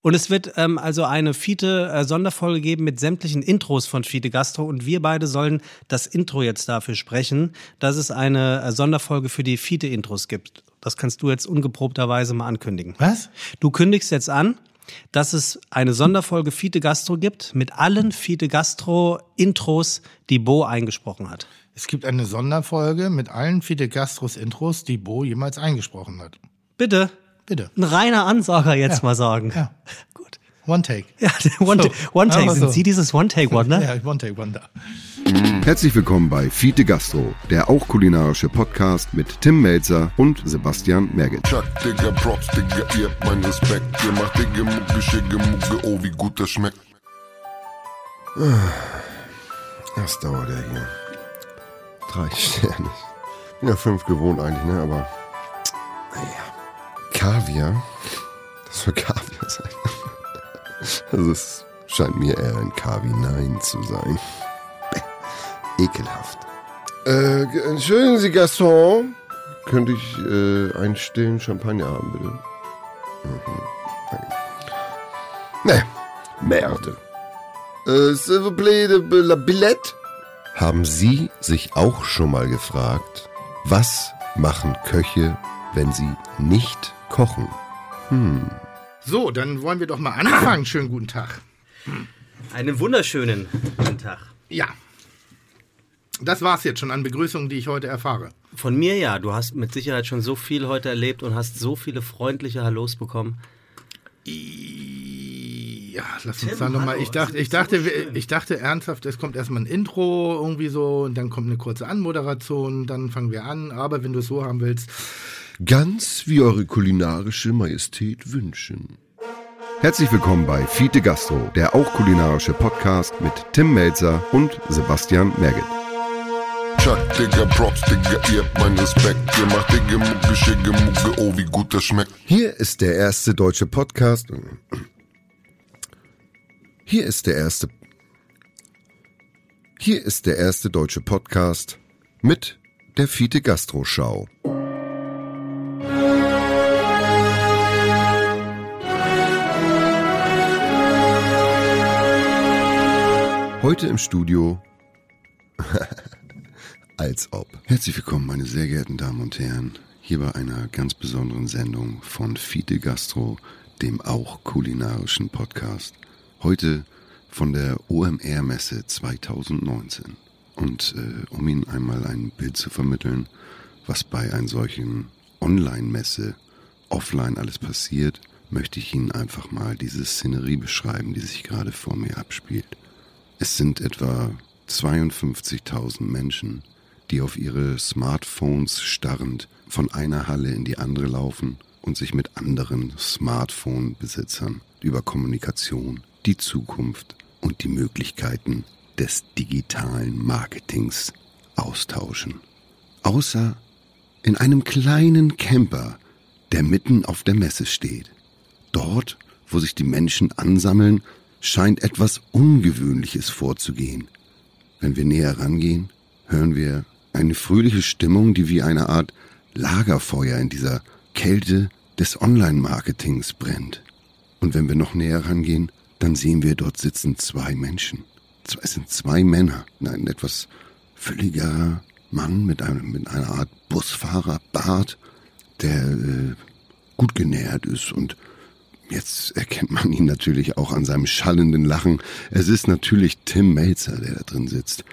Und es wird ähm, also eine Fiete-Sonderfolge geben mit sämtlichen Intros von Fiete Gastro und wir beide sollen das Intro jetzt dafür sprechen, dass es eine äh, Sonderfolge für die Fiete-Intros gibt. Das kannst du jetzt ungeprobterweise mal ankündigen. Was? Du kündigst jetzt an, dass es eine Sonderfolge Fiete Gastro gibt mit allen Fiete Gastro Intros, die Bo eingesprochen hat. Es gibt eine Sonderfolge mit allen Fide Gastros Intros, die Bo jemals eingesprochen hat. Bitte. Bitte. Ein reiner Ansager jetzt Ja. mal sagen. Ja. Gut. One Take. Ja, One, So. one Take. Sind so. Sie dieses One Take Wonder? Ja, One Take Wonder. Herzlich willkommen bei Fiete Gastro, der auch kulinarische Podcast mit Tim Melzer und Sebastian Merget. Chuck, Digga, Props, Digga, ihr habt meinen Respekt. Ihr macht Digga, Mucke, Schicke, Mucke, oh, wie gut das schmeckt. Das dauert ja hier. Drei Sterne. Ja, fünf gewohnt eigentlich, ne? Aber. Naja. Kaviar? Das soll Kaviar sein. Also, es scheint mir eher ein Kavi-Nein zu sein. Bäh, Ekelhaft. Äh, entschuldigen Sie, Gaston. Könnte ich äh, einen stillen Champagner haben, bitte? Mhm. Danke. Ne, Merde. Äh, s'il vous plaît, de, de la billette? Haben Sie sich auch schon mal gefragt, was machen Köche, wenn sie nicht kochen? So, dann wollen wir doch mal anfangen. Schönen guten Tag. Einen wunderschönen guten Tag. Ja. Das war's jetzt schon an Begrüßungen, die ich heute erfahre. Von mir ja, du hast mit Sicherheit schon so viel heute erlebt und hast so viele freundliche Hallos bekommen. Ja, lass uns Tim, da nochmal. Ich dachte, das ich ist so dachte, schön. ich dachte ernsthaft, es kommt erstmal ein Intro irgendwie so und dann kommt eine kurze Anmoderation, dann fangen wir an. Aber wenn du es so haben willst, Ganz wie eure kulinarische Majestät wünschen. Herzlich willkommen bei Fiete Gastro, der auch kulinarische Podcast mit Tim Melzer und Sebastian Merget. Chuck, Digga, Props, Digga, ihr habt meinen Respekt. Ihr macht Digga, Mucke, Schicke, Mucke, oh, wie gut das schmeckt. Hier ist der erste deutsche Podcast. Hier ist der erste. Hier ist der erste deutsche Podcast mit der Fiete Gastro Schau. Heute im Studio als ob. Herzlich willkommen, meine sehr geehrten Damen und Herren, hier bei einer ganz besonderen Sendung von Fiete Gastro, dem auch kulinarischen Podcast. Heute von der OMR-Messe 2019. Und äh, um Ihnen einmal ein Bild zu vermitteln, was bei einer solchen Online-Messe offline alles passiert, möchte ich Ihnen einfach mal diese Szenerie beschreiben, die sich gerade vor mir abspielt. Es sind etwa 52.000 Menschen, die auf ihre Smartphones starrend von einer Halle in die andere laufen und sich mit anderen Smartphone-Besitzern über Kommunikation, die Zukunft und die Möglichkeiten des digitalen Marketings austauschen. Außer in einem kleinen Camper, der mitten auf der Messe steht. Dort, wo sich die Menschen ansammeln, scheint etwas Ungewöhnliches vorzugehen. Wenn wir näher rangehen, hören wir eine fröhliche Stimmung, die wie eine Art Lagerfeuer in dieser Kälte des Online-Marketings brennt. Und wenn wir noch näher rangehen, dann sehen wir, dort sitzen zwei Menschen. Es sind zwei Männer. Ein etwas fülligerer Mann mit, einem, mit einer Art Busfahrerbart, der äh, gut genährt ist und Jetzt erkennt man ihn natürlich auch an seinem schallenden Lachen. Es ist natürlich Tim Melzer, der da drin sitzt.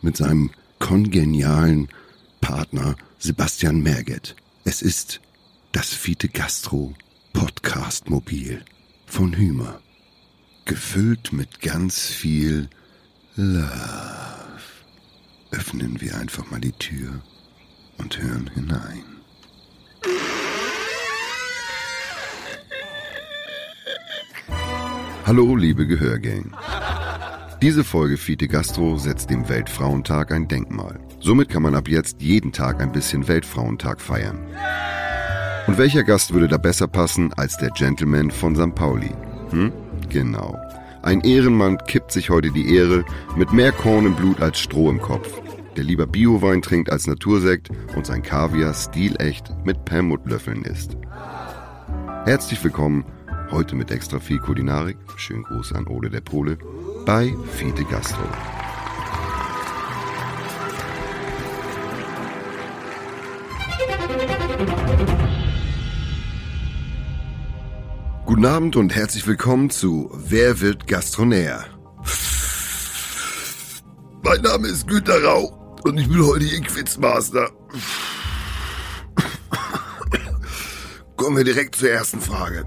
Mit seinem kongenialen Partner Sebastian Merget. Es ist das Fiete Gastro Podcast Mobil von Hümer. Gefüllt mit ganz viel Love. Öffnen wir einfach mal die Tür und hören hinein. Hallo, liebe Gehörgang. Diese Folge Fiete Gastro setzt dem Weltfrauentag ein Denkmal. Somit kann man ab jetzt jeden Tag ein bisschen Weltfrauentag feiern. Und welcher Gast würde da besser passen als der Gentleman von St. Pauli? Hm? Genau. Ein Ehrenmann kippt sich heute die Ehre mit mehr Korn im Blut als Stroh im Kopf. Der lieber Biowein trinkt als Natursekt und sein Kaviar stilecht mit Perlmuttlöffeln isst. Herzlich willkommen Heute mit extra viel Kulinarik. Schönen Gruß an Ole der Pole bei Fiete Gastro. Guten Abend und herzlich willkommen zu Wer wird Gastronär? Mein Name ist Günter Rau und ich bin heute Ihr Quizmaster. Kommen wir direkt zur ersten Frage.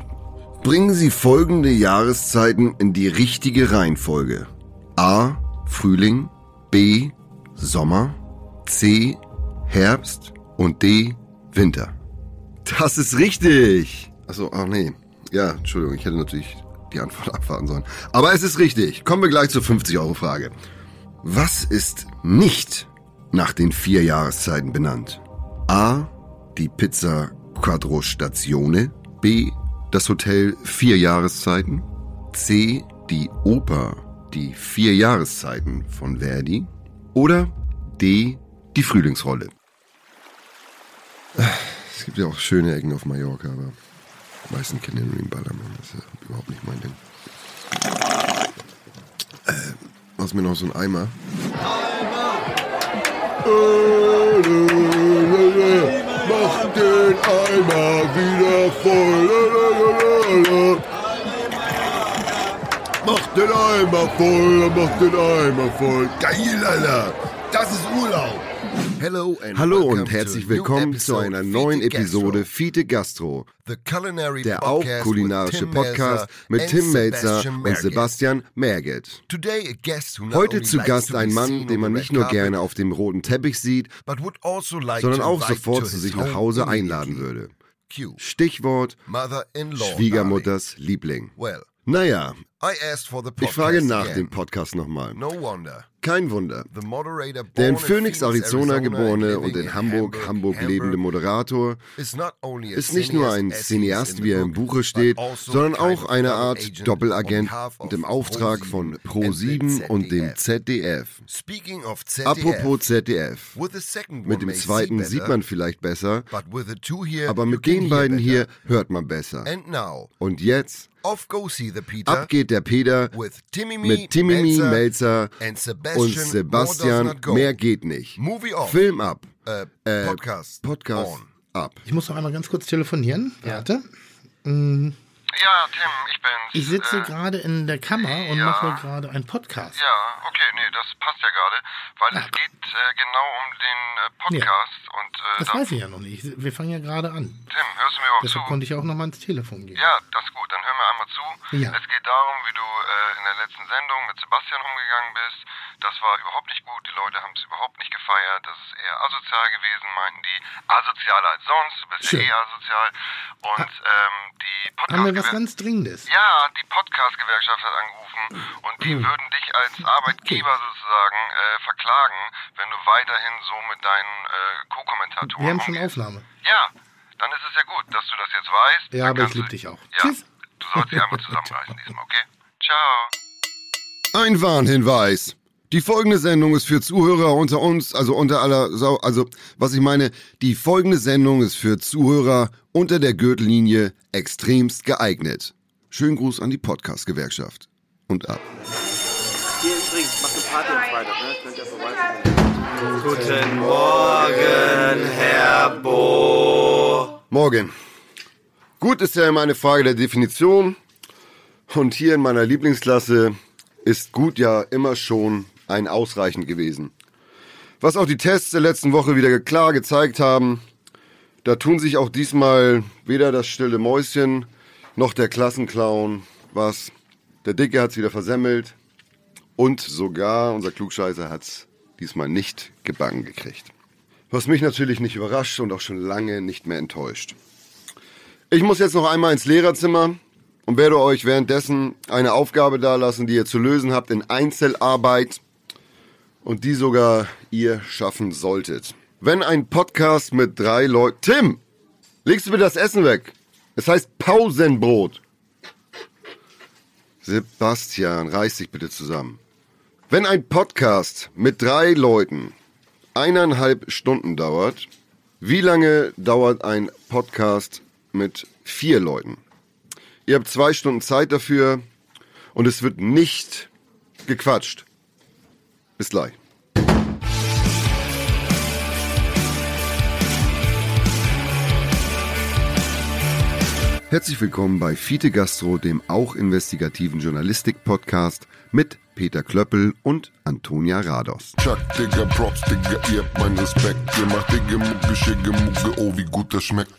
Bringen Sie folgende Jahreszeiten in die richtige Reihenfolge. A. Frühling, B. Sommer, C. Herbst und D. Winter. Das ist richtig. Achso, ach nee. Ja, Entschuldigung, ich hätte natürlich die Antwort abwarten sollen. Aber es ist richtig. Kommen wir gleich zur 50-Euro-Frage. Was ist nicht nach den vier Jahreszeiten benannt? A. Die Pizza Quattro Stazione. B. Das Hotel Vier Jahreszeiten. C. Die Oper Die Vier Jahreszeiten von Verdi. Oder D. Die Frühlingsrolle. Es gibt ja auch schöne Ecken auf Mallorca, aber die meisten kennen nur den Ballermann. Das ist ja überhaupt nicht mein Ding. Äh, machst mir noch so einen Eimer? Mach den Eimer wieder voll. Mach den Eimer voll, mach den Eimer voll. Geil, Alter. Das ist Urlaub. Hallo und herzlich willkommen zu einer neuen Episode Fiete Gastro, der auch kulinarische Podcast mit Tim Melzer und. Sebastian Merget. Heute zu Gast ein Mann, den man nicht nur gerne auf dem roten Teppich sieht, also like sondern auch sofort zu sich nach Hause einladen würde. Stichwort. Schwiegermutters Liebling. Naja, ich frage nach dem Podcast nochmal. Kein Wunder. Der in Phoenix, Arizona geborene und in Hamburg, Hamburg lebende Moderator ist nicht nur ein cineast, wie er im Buche steht, also sondern auch eine Art agent Doppelagent im Auftrag von and the Pro7 und dem ZDF. Apropos ZDF. Mit dem zweiten sieht man vielleicht besser, aber mit den beiden hier hört man besser. Und jetzt, off go see the Peter ab geht der Peter with Timmy mit Timmy Melzer Melzer and Sebastian, und Sebastian. Mehr geht nicht. Movie off. Film ab. Äh, Äh, Podcast, Podcast on. ab. Ich muss noch einmal ganz kurz telefonieren. Warte. Ja, Tim, ich bin's. Ich sitze äh, gerade in der Kammer und ja. mache gerade einen Podcast. Ja, okay, nee, das passt ja gerade, weil es geht äh, genau um den äh, Podcast und äh, Das da, weiß ich ja noch nicht. Wir fangen ja gerade an. Tim, hörst du mir überhaupt Deshalb zu? konnte ich auch noch mal ins Telefon gehen. Ja, das ist gut, dann hör mir einmal zu. Ja. Es geht darum, wie du äh, in der letzten Sendung mit Sebastian umgegangen bist. Das war überhaupt nicht gut, die Leute haben es überhaupt nicht gefeiert, das ist eher asozial gewesen, meinten die. Asozialer als sonst, du bist Schön. ja eh asozial. Und ähm, die wir was ganz Dringendes? Ja, die Podcast-Gewerkschaft hat angerufen und die Hm. würden dich als Arbeitgeber sozusagen äh, verklagen, wenn du weiterhin so mit deinen äh, Co-Kommentatoren Wir haben schon. Aufnahme. Ja, dann ist es ja gut, dass du das jetzt weißt. Ja, aber ich kannst lieb du- dich auch. Ja, Tschüss. du sollst dich einmal zusammenreißen diesmal, okay? Ciao. Ein Warnhinweis. Die folgende Sendung ist für Zuhörer unter uns, also unter aller Sau, also was ich meine, die folgende Sendung ist für Zuhörer unter der Gürtellinie extremst geeignet. Schönen Gruß an die Podcast-Gewerkschaft. Und ab. Hier übrigens, macht eine Party am Freitag, ne? Könnt ihr vorbeikommen. Guten Morgen, Herr Bo. Morgen. Gut ist ja immer eine Frage der Definition. Und hier in meiner Lieblingsklasse ist gut ja immer schon ein ausreichend gewesen. Was auch die Tests der letzten Woche wieder klar gezeigt haben, da tun sich auch diesmal weder das stille Mäuschen noch der Klassenclown was. Der Dicke hat's wieder versemmelt und sogar unser Klugscheißer hat's diesmal nicht gebacken gekriegt. Was mich natürlich nicht überrascht und auch schon lange nicht mehr enttäuscht. Ich muss jetzt noch einmal ins Lehrerzimmer und werde euch währenddessen eine Aufgabe dalassen, die ihr zu lösen habt in Einzelarbeit und die sogar ihr schaffen solltet. Wenn ein Podcast mit drei Leuten... Tim! Legst du mir das Essen weg? Es heißt Pausenbrot. Sebastian, reiß dich bitte zusammen. Wenn ein Podcast mit drei Leuten eineinhalb Stunden dauert, wie lange dauert ein Podcast mit vier Leuten? Ihr habt zwei Stunden Zeit dafür und es wird nicht gequatscht. Bis gleich. Herzlich willkommen bei Fiete Gastro, dem auch investigativen Journalistik-Podcast mit Peter Klöppel und Antonia Rados. Chuck, Digga, Props, Digga, ihr habt meinen Respekt. Ihr macht Digga, Mucke, Schicke, Mucke, oh, wie gut das schmeckt.